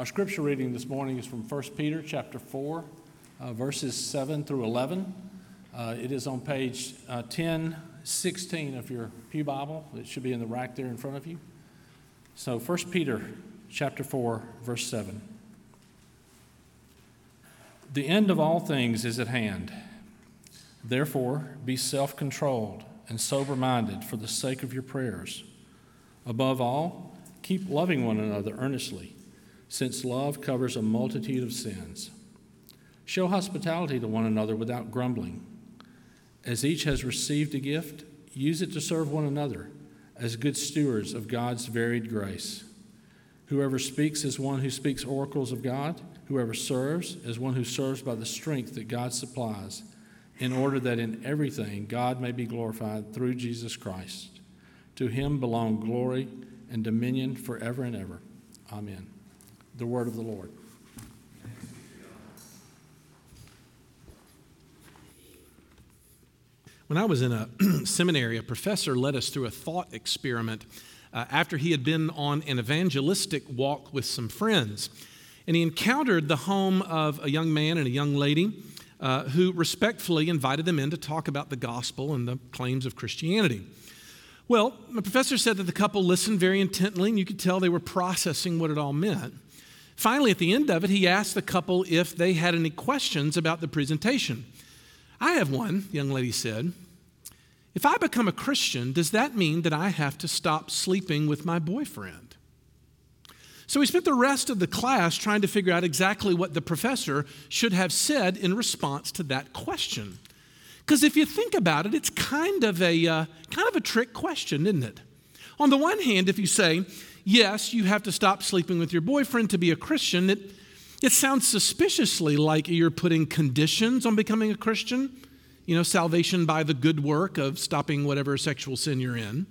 Our scripture reading this morning is from 1 Peter chapter 4, uh, verses 7 through 11. Uh, it is on page uh, 1016 of your Pew Bible. It should be in the rack there in front of you. So 1 Peter chapter 4, verse 7. The end of all things is at hand. Therefore, be self controlled and sober minded for the sake of your prayers. Above all, keep loving one another earnestly since love covers a multitude of sins. Show hospitality to one another without grumbling. As each has received a gift, use it to serve one another as good stewards of God's varied grace. Whoever speaks as one who speaks oracles of God, whoever serves as one who serves by the strength that God supplies, in order that in everything God may be glorified through Jesus Christ. To him belong glory and dominion forever and ever. Amen the word of the Lord. When I was in a seminary, a professor led us through a thought experiment uh, after he had been on an evangelistic walk with some friends. And he encountered the home of a young man and a young lady uh, who respectfully invited them in to talk about the gospel and the claims of Christianity. Well, the professor said that the couple listened very intently, and you could tell they were processing what it all meant. Finally, at the end of it, he asked the couple if they had any questions about the presentation. I have one, the young lady said. If I become a Christian, does that mean that I have to stop sleeping with my boyfriend? So we spent the rest of the class trying to figure out exactly what the professor should have said in response to that question. Because if you think about it, it's kind of a uh, kind of a trick question, isn't it? On the one hand, if you say, yes, you have to stop sleeping with your boyfriend to be a Christian. It, it sounds suspiciously like you're putting conditions on becoming a Christian. You know, salvation by the good work of stopping whatever sexual sin you're in.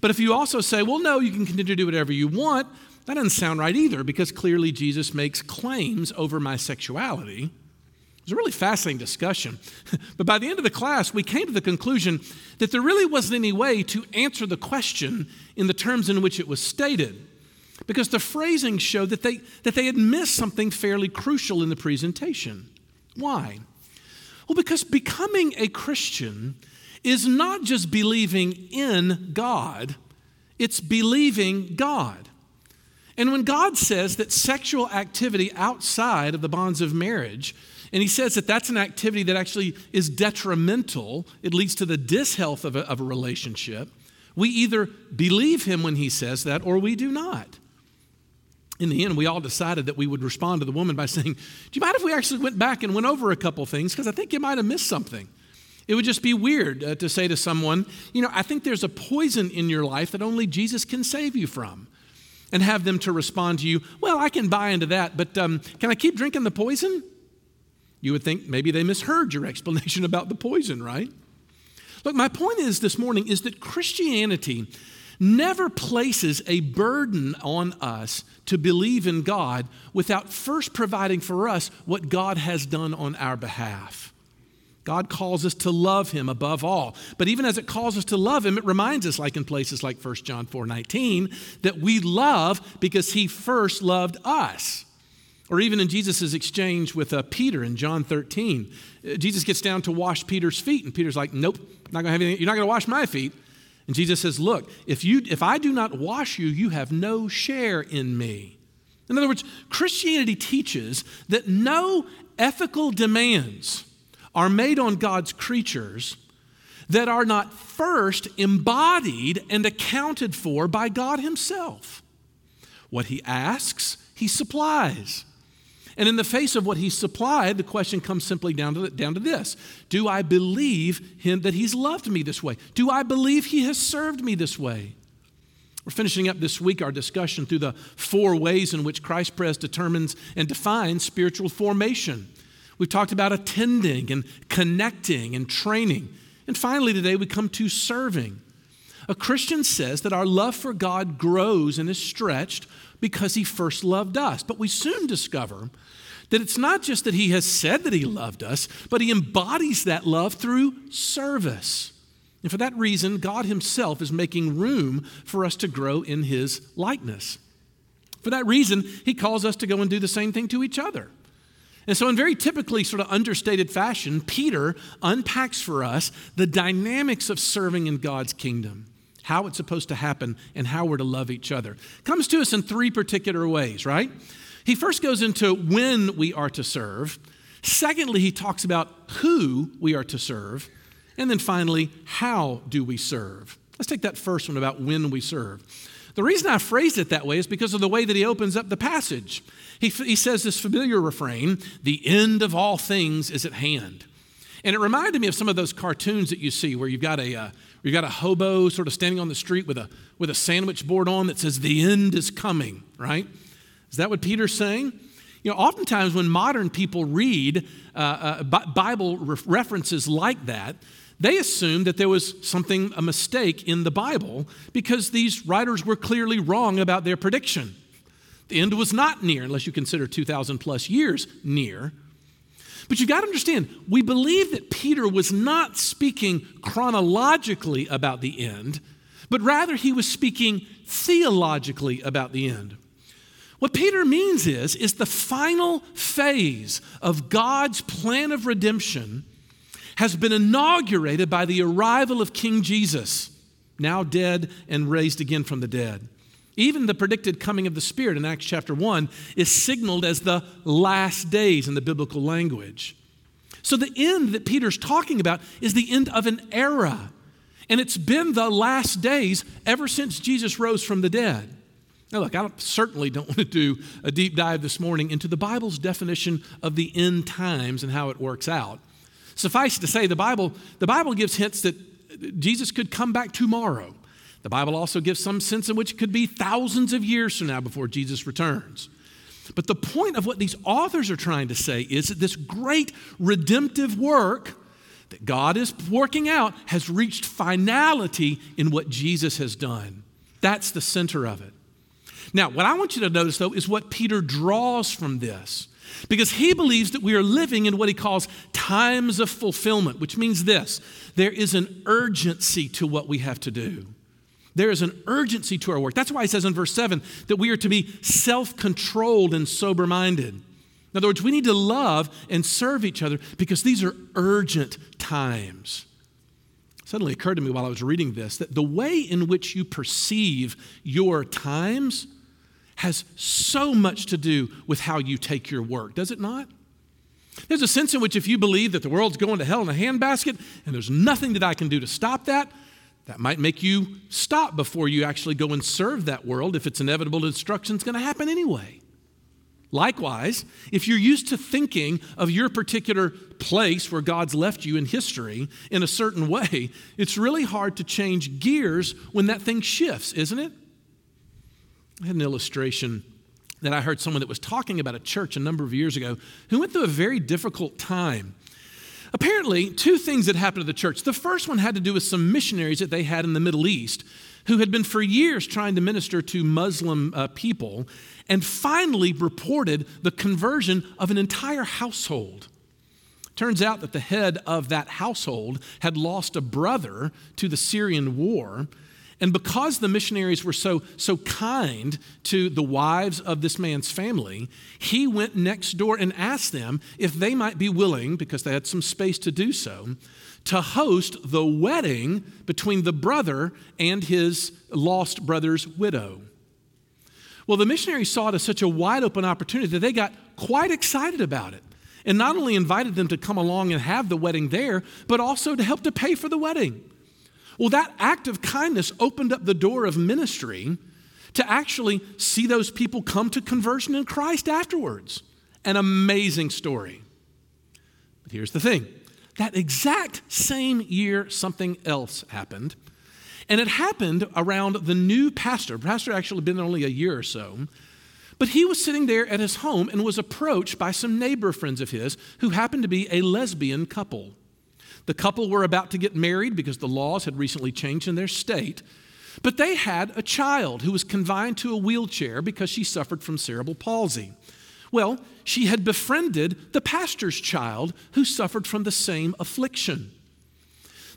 But if you also say, well, no, you can continue to do whatever you want, that doesn't sound right either because clearly Jesus makes claims over my sexuality was a really fascinating discussion. but by the end of the class, we came to the conclusion that there really wasn't any way to answer the question in the terms in which it was stated. Because the phrasing showed that they, that they had missed something fairly crucial in the presentation. Why? Well, because becoming a Christian is not just believing in God, it's believing God. And when God says that sexual activity outside of the bonds of marriage and he says that that's an activity that actually is detrimental. It leads to the dishealth of a, of a relationship. We either believe him when he says that or we do not. In the end, we all decided that we would respond to the woman by saying, Do you mind if we actually went back and went over a couple things? Because I think you might have missed something. It would just be weird uh, to say to someone, You know, I think there's a poison in your life that only Jesus can save you from. And have them to respond to you, Well, I can buy into that, but um, can I keep drinking the poison? You would think maybe they misheard your explanation about the poison, right? Look, my point is this morning is that Christianity never places a burden on us to believe in God without first providing for us what God has done on our behalf. God calls us to love him above all. But even as it calls us to love him, it reminds us, like in places like 1 John 4 19, that we love because he first loved us. Or even in Jesus' exchange with uh, Peter in John 13, uh, Jesus gets down to wash Peter's feet, and Peter's like, Nope, not gonna have anything, you're not going to wash my feet. And Jesus says, Look, if, you, if I do not wash you, you have no share in me. In other words, Christianity teaches that no ethical demands are made on God's creatures that are not first embodied and accounted for by God Himself. What He asks, He supplies. And in the face of what he supplied, the question comes simply down to, down to this Do I believe him that he's loved me this way? Do I believe he has served me this way? We're finishing up this week our discussion through the four ways in which Christ Pres determines and defines spiritual formation. We've talked about attending and connecting and training. And finally, today we come to serving. A Christian says that our love for God grows and is stretched because he first loved us. But we soon discover that it's not just that he has said that he loved us, but he embodies that love through service. And for that reason, God himself is making room for us to grow in his likeness. For that reason, he calls us to go and do the same thing to each other. And so, in very typically sort of understated fashion, Peter unpacks for us the dynamics of serving in God's kingdom, how it's supposed to happen, and how we're to love each other. Comes to us in three particular ways, right? He first goes into when we are to serve. Secondly, he talks about who we are to serve. And then finally, how do we serve? Let's take that first one about when we serve. The reason I phrased it that way is because of the way that he opens up the passage. He, he says this familiar refrain the end of all things is at hand. And it reminded me of some of those cartoons that you see where you've got a, uh, you've got a hobo sort of standing on the street with a, with a sandwich board on that says, The end is coming, right? Is that what Peter's saying? You know, oftentimes when modern people read uh, uh, Bible re- references like that, they assume that there was something, a mistake in the Bible, because these writers were clearly wrong about their prediction. The end was not near, unless you consider 2,000 plus years near. But you've got to understand, we believe that Peter was not speaking chronologically about the end, but rather he was speaking theologically about the end. What Peter means is, is the final phase of God's plan of redemption has been inaugurated by the arrival of King Jesus, now dead and raised again from the dead. Even the predicted coming of the Spirit in Acts chapter 1 is signaled as the last days in the biblical language. So, the end that Peter's talking about is the end of an era. And it's been the last days ever since Jesus rose from the dead. Now, look, I certainly don't want to do a deep dive this morning into the Bible's definition of the end times and how it works out. Suffice to say, the Bible, the Bible gives hints that Jesus could come back tomorrow. The Bible also gives some sense in which it could be thousands of years from now before Jesus returns. But the point of what these authors are trying to say is that this great redemptive work that God is working out has reached finality in what Jesus has done. That's the center of it. Now, what I want you to notice, though, is what Peter draws from this because he believes that we are living in what he calls times of fulfillment, which means this there is an urgency to what we have to do. There is an urgency to our work. That's why he says in verse 7 that we are to be self controlled and sober minded. In other words, we need to love and serve each other because these are urgent times. suddenly occurred to me while I was reading this that the way in which you perceive your times has so much to do with how you take your work, does it not? There's a sense in which if you believe that the world's going to hell in a handbasket and there's nothing that I can do to stop that, that might make you stop before you actually go and serve that world if it's inevitable destruction is going to happen anyway. Likewise, if you're used to thinking of your particular place where God's left you in history in a certain way, it's really hard to change gears when that thing shifts, isn't it? I had an illustration that I heard someone that was talking about a church a number of years ago who went through a very difficult time. Apparently, two things had happened to the church. The first one had to do with some missionaries that they had in the Middle East who had been for years trying to minister to Muslim uh, people and finally reported the conversion of an entire household. Turns out that the head of that household had lost a brother to the Syrian war and because the missionaries were so, so kind to the wives of this man's family, he went next door and asked them if they might be willing, because they had some space to do so, to host the wedding between the brother and his lost brother's widow. Well, the missionaries saw it as such a wide open opportunity that they got quite excited about it and not only invited them to come along and have the wedding there, but also to help to pay for the wedding. Well, that act of kindness opened up the door of ministry to actually see those people come to conversion in Christ afterwards. An amazing story. But here's the thing that exact same year, something else happened. And it happened around the new pastor. Pastor actually been there only a year or so. But he was sitting there at his home and was approached by some neighbor friends of his who happened to be a lesbian couple. The couple were about to get married because the laws had recently changed in their state. But they had a child who was confined to a wheelchair because she suffered from cerebral palsy. Well, she had befriended the pastor's child who suffered from the same affliction.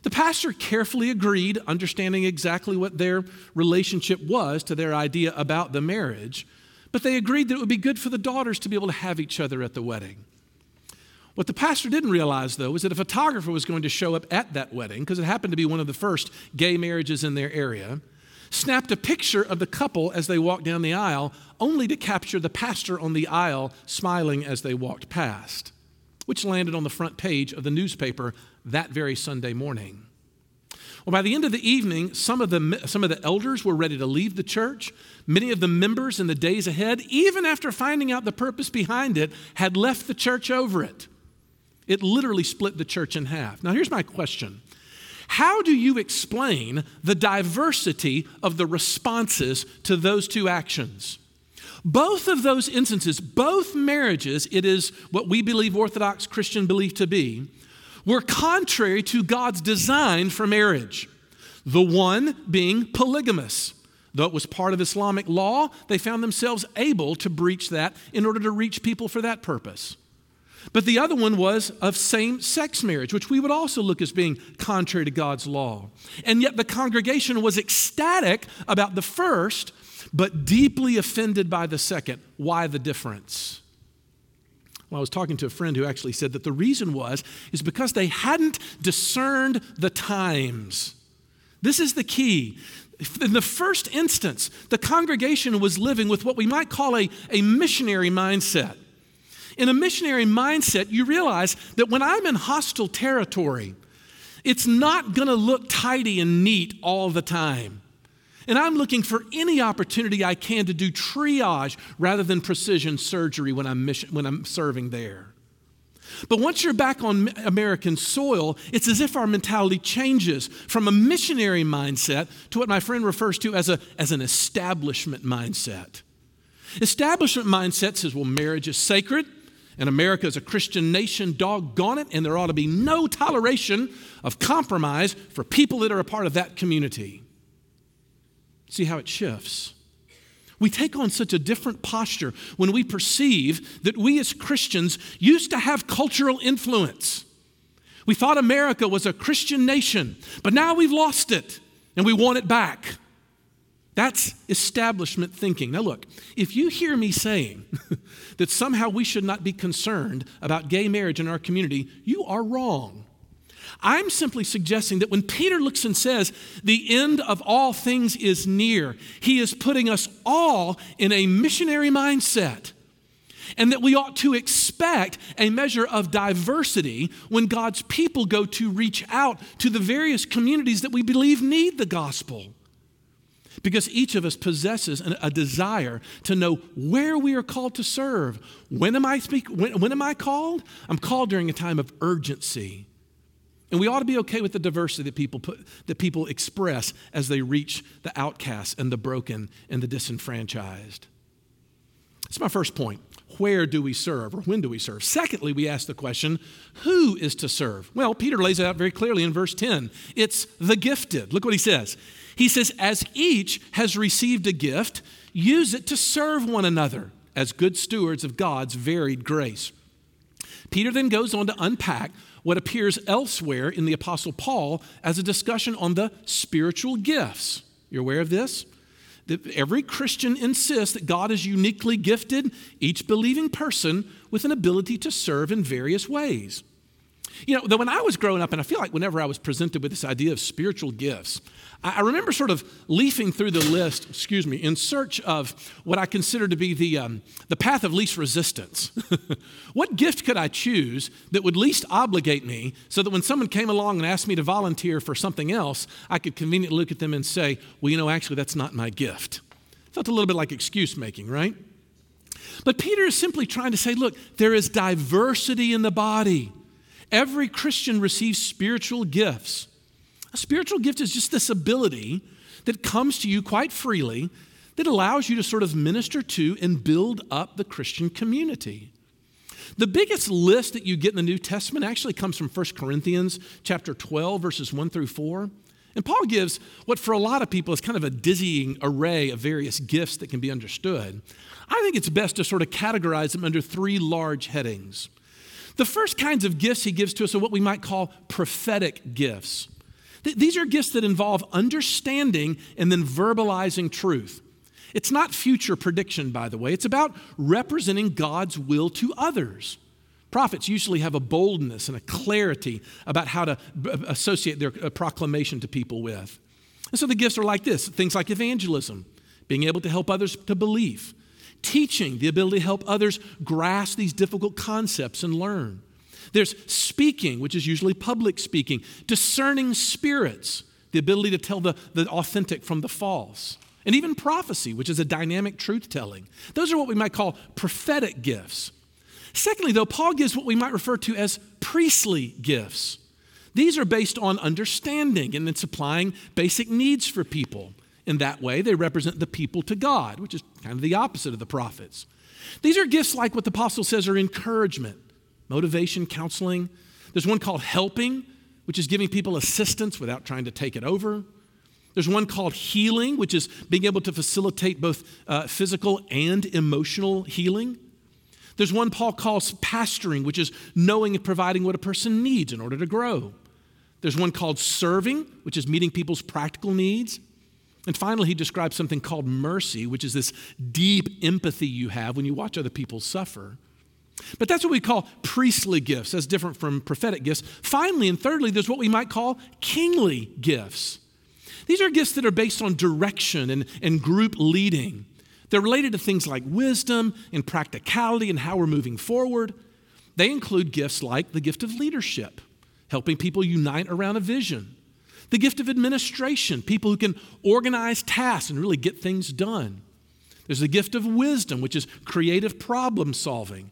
The pastor carefully agreed, understanding exactly what their relationship was to their idea about the marriage. But they agreed that it would be good for the daughters to be able to have each other at the wedding. What the pastor didn't realize, though, was that a photographer was going to show up at that wedding, because it happened to be one of the first gay marriages in their area, snapped a picture of the couple as they walked down the aisle, only to capture the pastor on the aisle smiling as they walked past, which landed on the front page of the newspaper that very Sunday morning. Well, by the end of the evening, some of the, some of the elders were ready to leave the church. Many of the members in the days ahead, even after finding out the purpose behind it, had left the church over it. It literally split the church in half. Now, here's my question How do you explain the diversity of the responses to those two actions? Both of those instances, both marriages, it is what we believe Orthodox Christian belief to be, were contrary to God's design for marriage. The one being polygamous. Though it was part of Islamic law, they found themselves able to breach that in order to reach people for that purpose. But the other one was of same sex marriage, which we would also look as being contrary to God's law. And yet the congregation was ecstatic about the first, but deeply offended by the second. Why the difference? Well, I was talking to a friend who actually said that the reason was is because they hadn't discerned the times. This is the key. In the first instance, the congregation was living with what we might call a, a missionary mindset. In a missionary mindset, you realize that when I'm in hostile territory, it's not going to look tidy and neat all the time. And I'm looking for any opportunity I can to do triage rather than precision surgery when I'm, mission, when I'm serving there. But once you're back on American soil, it's as if our mentality changes from a missionary mindset to what my friend refers to as, a, as an establishment mindset. Establishment mindset says, well, marriage is sacred, and America is a Christian nation, doggone it, and there ought to be no toleration of compromise for people that are a part of that community. See how it shifts. We take on such a different posture when we perceive that we as Christians used to have cultural influence. We thought America was a Christian nation, but now we've lost it and we want it back. That's establishment thinking. Now, look, if you hear me saying that somehow we should not be concerned about gay marriage in our community, you are wrong. I'm simply suggesting that when Peter looks and says, the end of all things is near, he is putting us all in a missionary mindset. And that we ought to expect a measure of diversity when God's people go to reach out to the various communities that we believe need the gospel. Because each of us possesses a desire to know where we are called to serve. When am I speak, when, when am I called? I'm called during a time of urgency. And we ought to be okay with the diversity that people, put, that people express as they reach the outcasts and the broken and the disenfranchised. That's my first point. Where do we serve or when do we serve? Secondly, we ask the question, who is to serve? Well, Peter lays it out very clearly in verse 10. It's the gifted. Look what he says. He says, as each has received a gift, use it to serve one another as good stewards of God's varied grace. Peter then goes on to unpack what appears elsewhere in the Apostle Paul as a discussion on the spiritual gifts. You're aware of this? That every Christian insists that God has uniquely gifted each believing person with an ability to serve in various ways. You know, when I was growing up, and I feel like whenever I was presented with this idea of spiritual gifts, I remember sort of leafing through the list, excuse me, in search of what I consider to be the, um, the path of least resistance. what gift could I choose that would least obligate me so that when someone came along and asked me to volunteer for something else, I could conveniently look at them and say, well, you know, actually, that's not my gift. Felt a little bit like excuse making, right? But Peter is simply trying to say, look, there is diversity in the body. Every Christian receives spiritual gifts. A spiritual gift is just this ability that comes to you quite freely that allows you to sort of minister to and build up the Christian community. The biggest list that you get in the New Testament actually comes from 1 Corinthians chapter 12 verses 1 through 4. And Paul gives what for a lot of people is kind of a dizzying array of various gifts that can be understood. I think it's best to sort of categorize them under three large headings. The first kinds of gifts he gives to us are what we might call prophetic gifts. Th- these are gifts that involve understanding and then verbalizing truth. It's not future prediction, by the way. It's about representing God's will to others. Prophets usually have a boldness and a clarity about how to associate their uh, proclamation to people with. And so the gifts are like this things like evangelism, being able to help others to believe, teaching, the ability to help others grasp these difficult concepts and learn. There's speaking, which is usually public speaking, discerning spirits, the ability to tell the, the authentic from the false, and even prophecy, which is a dynamic truth telling. Those are what we might call prophetic gifts. Secondly, though, Paul gives what we might refer to as priestly gifts. These are based on understanding and then supplying basic needs for people. In that way, they represent the people to God, which is kind of the opposite of the prophets. These are gifts like what the apostle says are encouragement, motivation, counseling. There's one called helping, which is giving people assistance without trying to take it over. There's one called healing, which is being able to facilitate both uh, physical and emotional healing. There's one Paul calls pastoring, which is knowing and providing what a person needs in order to grow. There's one called serving, which is meeting people's practical needs. And finally, he describes something called mercy, which is this deep empathy you have when you watch other people suffer. But that's what we call priestly gifts. That's different from prophetic gifts. Finally, and thirdly, there's what we might call kingly gifts. These are gifts that are based on direction and, and group leading. They're related to things like wisdom and practicality and how we're moving forward. They include gifts like the gift of leadership, helping people unite around a vision, the gift of administration, people who can organize tasks and really get things done. There's the gift of wisdom, which is creative problem solving.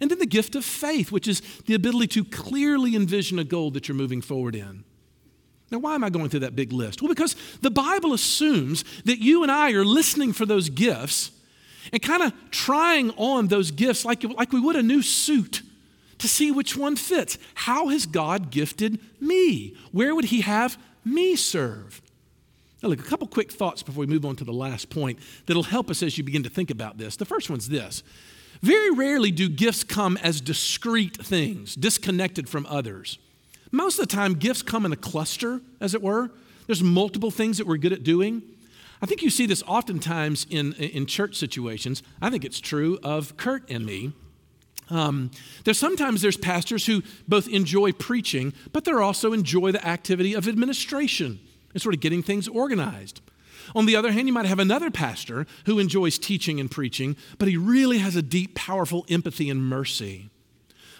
And then the gift of faith, which is the ability to clearly envision a goal that you're moving forward in. Now, why am I going through that big list? Well, because the Bible assumes that you and I are listening for those gifts and kind of trying on those gifts like, like we would a new suit to see which one fits. How has God gifted me? Where would He have me serve? Now, look, a couple quick thoughts before we move on to the last point that'll help us as you begin to think about this. The first one's this very rarely do gifts come as discrete things, disconnected from others. Most of the time, gifts come in a cluster, as it were. There's multiple things that we're good at doing. I think you see this oftentimes in, in church situations. I think it's true of Kurt and me. Um, there's sometimes there's pastors who both enjoy preaching, but they also enjoy the activity of administration and sort of getting things organized. On the other hand, you might have another pastor who enjoys teaching and preaching, but he really has a deep, powerful empathy and mercy.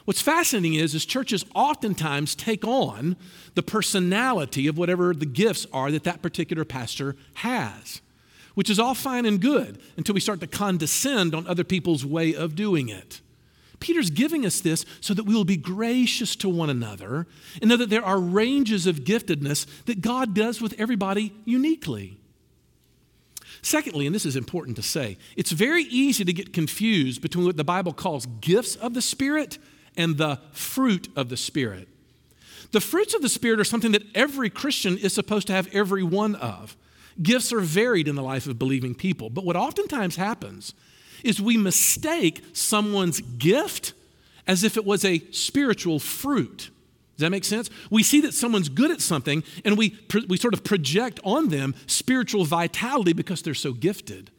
What's fascinating is, is churches oftentimes take on the personality of whatever the gifts are that that particular pastor has, which is all fine and good until we start to condescend on other people's way of doing it. Peter's giving us this so that we will be gracious to one another and know that there are ranges of giftedness that God does with everybody uniquely. Secondly, and this is important to say, it's very easy to get confused between what the Bible calls gifts of the Spirit and the fruit of the Spirit. The fruits of the Spirit are something that every Christian is supposed to have every one of. Gifts are varied in the life of believing people, but what oftentimes happens is we mistake someone's gift as if it was a spiritual fruit. Does that make sense? We see that someone's good at something and we, we sort of project on them spiritual vitality because they're so gifted.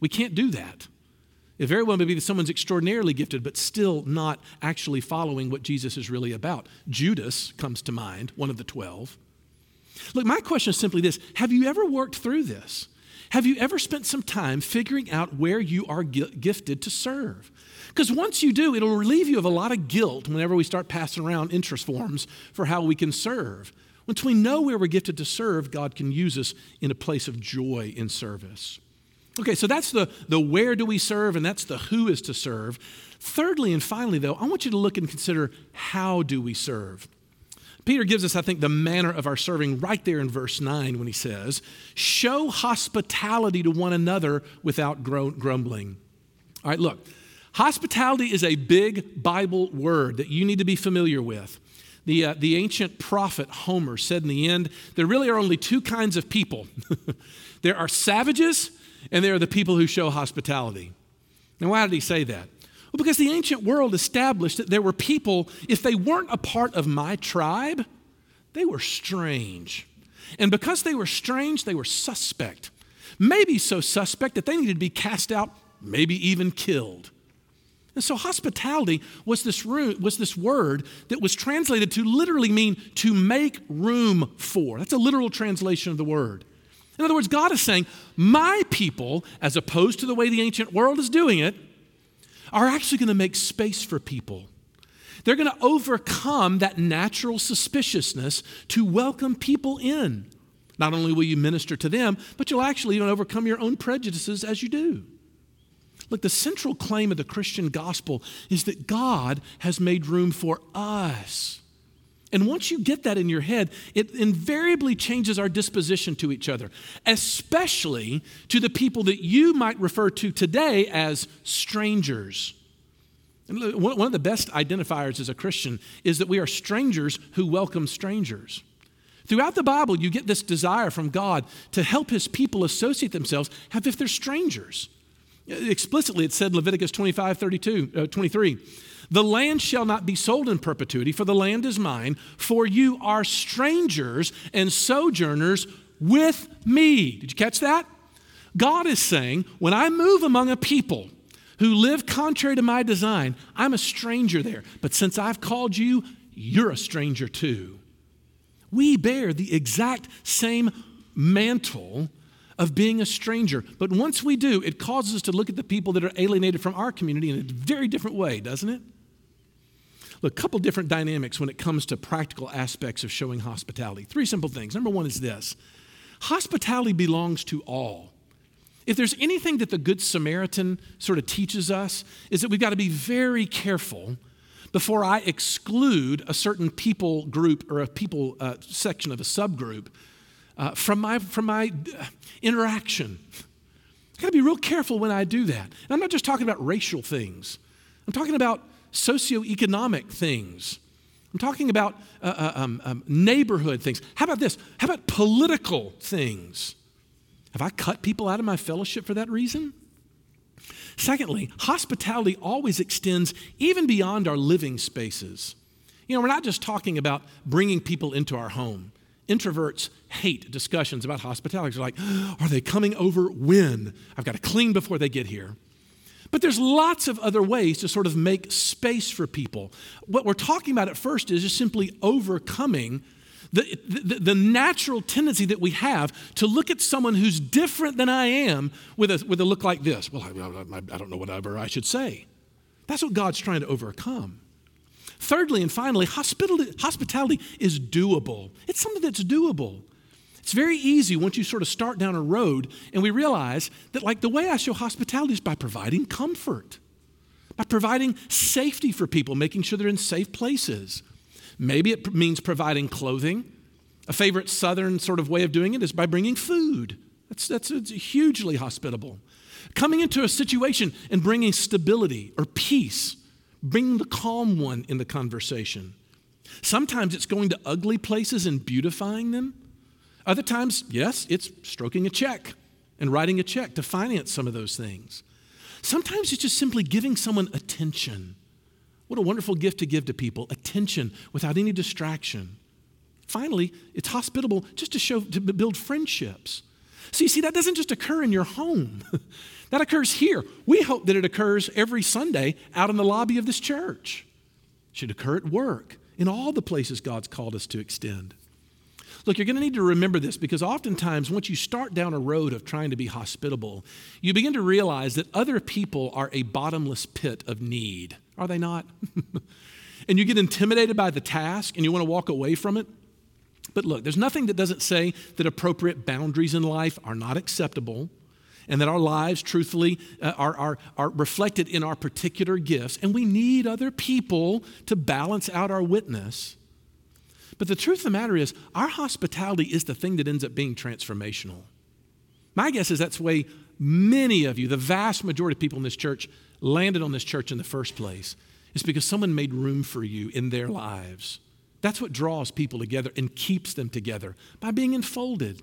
We can't do that. It very well may be that someone's extraordinarily gifted, but still not actually following what Jesus is really about. Judas comes to mind, one of the 12. Look, my question is simply this Have you ever worked through this? Have you ever spent some time figuring out where you are gifted to serve? Because once you do, it'll relieve you of a lot of guilt whenever we start passing around interest forms for how we can serve. Once we know where we're gifted to serve, God can use us in a place of joy in service. Okay, so that's the, the where do we serve, and that's the who is to serve. Thirdly and finally, though, I want you to look and consider how do we serve. Peter gives us, I think, the manner of our serving right there in verse 9 when he says, Show hospitality to one another without grumbling. All right, look, hospitality is a big Bible word that you need to be familiar with. The, uh, the ancient prophet Homer said in the end, there really are only two kinds of people there are savages and they are the people who show hospitality. Now, why did he say that? Well, because the ancient world established that there were people, if they weren't a part of my tribe, they were strange. And because they were strange, they were suspect. maybe so suspect that they needed to be cast out, maybe even killed. And so hospitality was this, room, was this word that was translated to literally mean to make room for. That's a literal translation of the word. In other words, God is saying, My people, as opposed to the way the ancient world is doing it, are actually going to make space for people. They're going to overcome that natural suspiciousness to welcome people in. Not only will you minister to them, but you'll actually even overcome your own prejudices as you do. Look, the central claim of the Christian gospel is that God has made room for us. And once you get that in your head, it invariably changes our disposition to each other, especially to the people that you might refer to today as strangers. And one of the best identifiers as a Christian is that we are strangers who welcome strangers. Throughout the Bible, you get this desire from God to help his people associate themselves as if they're strangers. Explicitly, it said Leviticus 25, 32, uh, 23, the land shall not be sold in perpetuity, for the land is mine, for you are strangers and sojourners with me. Did you catch that? God is saying, when I move among a people who live contrary to my design, I'm a stranger there. But since I've called you, you're a stranger too. We bear the exact same mantle of being a stranger. But once we do, it causes us to look at the people that are alienated from our community in a very different way, doesn't it? Look, a couple different dynamics when it comes to practical aspects of showing hospitality. Three simple things. Number one is this hospitality belongs to all. If there's anything that the Good Samaritan sort of teaches us, is that we've got to be very careful before I exclude a certain people group or a people uh, section of a subgroup uh, from my, from my uh, interaction. I've got to be real careful when I do that. And I'm not just talking about racial things, I'm talking about socioeconomic things. I'm talking about uh, uh, um, um, neighborhood things. How about this? How about political things? Have I cut people out of my fellowship for that reason? Secondly, hospitality always extends even beyond our living spaces. You know, we're not just talking about bringing people into our home. Introverts hate discussions about hospitality. They're like, are they coming over when? I've got to clean before they get here. But there's lots of other ways to sort of make space for people. What we're talking about at first is just simply overcoming the, the, the, natural tendency that we have to look at someone who's different than I am with a, with a look like this. Well, I, I, I don't know whatever I should say. That's what God's trying to overcome. Thirdly and finally, hospitality, hospitality is doable. It's something that's doable. It's very easy once you sort of start down a road and we realize that, like, the way I show hospitality is by providing comfort, by providing safety for people, making sure they're in safe places. Maybe it means providing clothing. A favorite southern sort of way of doing it is by bringing food. That's, that's hugely hospitable. Coming into a situation and bringing stability or peace Bring the calm one in the conversation. Sometimes it's going to ugly places and beautifying them. Other times, yes, it's stroking a check and writing a check to finance some of those things. Sometimes it's just simply giving someone attention. What a wonderful gift to give to people attention without any distraction. Finally, it's hospitable just to show, to build friendships. So you see, that doesn't just occur in your home. That occurs here. We hope that it occurs every Sunday out in the lobby of this church. It should occur at work, in all the places God's called us to extend. Look, you're going to need to remember this because oftentimes, once you start down a road of trying to be hospitable, you begin to realize that other people are a bottomless pit of need. Are they not? and you get intimidated by the task and you want to walk away from it. But look, there's nothing that doesn't say that appropriate boundaries in life are not acceptable and that our lives, truthfully, uh, are, are, are reflected in our particular gifts. And we need other people to balance out our witness. But the truth of the matter is, our hospitality is the thing that ends up being transformational. My guess is that's the way many of you, the vast majority of people in this church, landed on this church in the first place. It's because someone made room for you in their lives. That's what draws people together and keeps them together by being enfolded.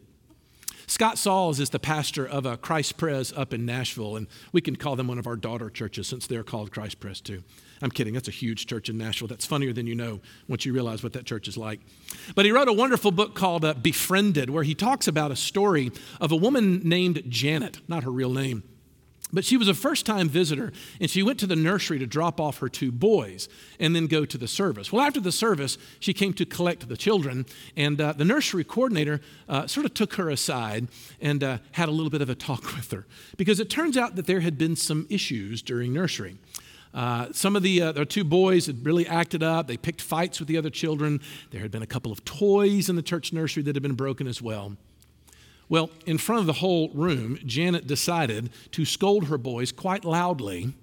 Scott Sauls is the pastor of a Christ Pres up in Nashville, and we can call them one of our daughter churches since they're called Christ Pres too. I'm kidding, that's a huge church in Nashville. That's funnier than you know once you realize what that church is like. But he wrote a wonderful book called uh, Befriended, where he talks about a story of a woman named Janet, not her real name but she was a first time visitor, and she went to the nursery to drop off her two boys and then go to the service. Well, after the service, she came to collect the children, and uh, the nursery coordinator uh, sort of took her aside and uh, had a little bit of a talk with her because it turns out that there had been some issues during nursery. Uh, some of the, uh, two boys had really acted up. They picked fights with the other children. There had been a couple of toys in the church nursery that had been broken as well. Well, in front of the whole room, Janet decided to scold her boys quite loudly,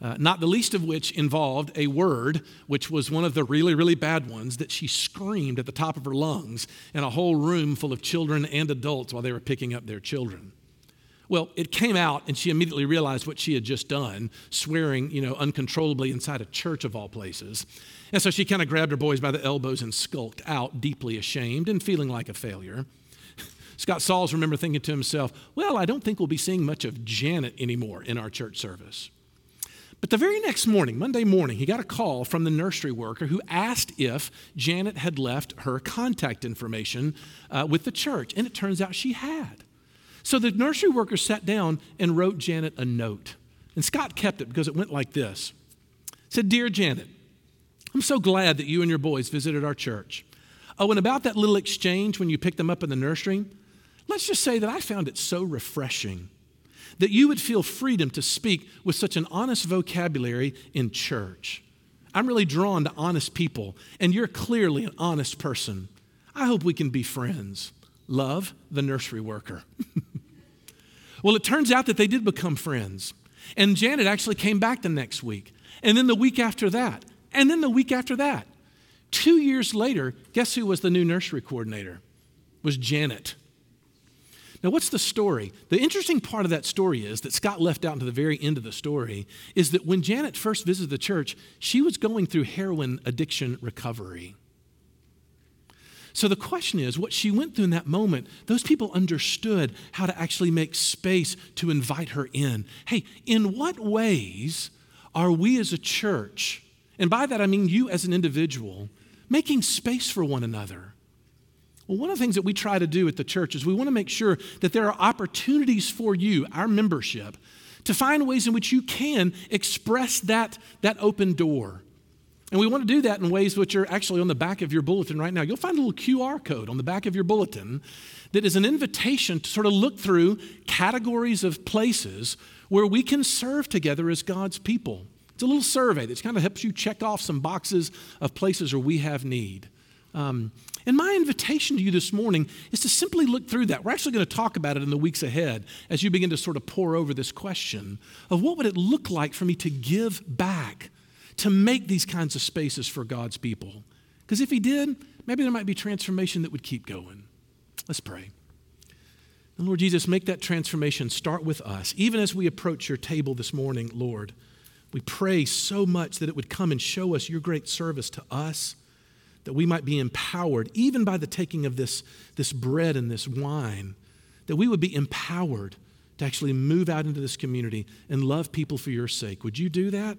uh, not the least of which involved a word, which was one of the really, really bad ones, that she screamed at the top of her lungs in a whole room full of children and adults while they were picking up their children. Well, it came out, and she immediately realized what she had just done, swearing, you know, uncontrollably inside a church of all places. And so she kind of grabbed her boys by the elbows and skulked out, deeply ashamed and feeling like a failure. Scott Sauls remember thinking to himself, well, I don't think we'll be seeing much of Janet anymore in our church service. But the very next morning, Monday morning, he got a call from the nursery worker who asked if Janet had left her contact information uh, with the church. And it turns out she had. So the nursery worker sat down and wrote Janet a note. And Scott kept it because it went like this it said, Dear Janet, I'm so glad that you and your boys visited our church. Oh, and about that little exchange when you picked them up in the nursery, Let's just say that I found it so refreshing that you would feel freedom to speak with such an honest vocabulary in church. I'm really drawn to honest people, and you're clearly an honest person. I hope we can be friends. Love the nursery worker. well, it turns out that they did become friends. And Janet actually came back the next week, and then the week after that, and then the week after that. Two years later, guess who was the new nursery coordinator? It was Janet. Now, what's the story? The interesting part of that story is that Scott left out to the very end of the story is that when Janet first visited the church, she was going through heroin addiction recovery. So the question is what she went through in that moment, those people understood how to actually make space to invite her in. Hey, in what ways are we as a church, and by that I mean you as an individual, making space for one another? Well, one of the things that we try to do at the church is we want to make sure that there are opportunities for you, our membership, to find ways in which you can express that, that open door. And we want to do that in ways which are actually on the back of your bulletin right now. You'll find a little QR code on the back of your bulletin that is an invitation to sort of look through categories of places where we can serve together as God's people. It's a little survey that kind of helps you check off some boxes of places where we have need. Um, and my invitation to you this morning is to simply look through that. We're actually going to talk about it in the weeks ahead as you begin to sort of pour over this question of what would it look like for me to give back, to make these kinds of spaces for God's people. Because if He did, maybe there might be transformation that would keep going. Let's pray. And Lord Jesus, make that transformation start with us. Even as we approach your table this morning, Lord, we pray so much that it would come and show us your great service to us that we might be empowered, even by the taking of this, this bread and this wine, that we would be empowered to actually move out into this community and love people for your sake. Would you do that?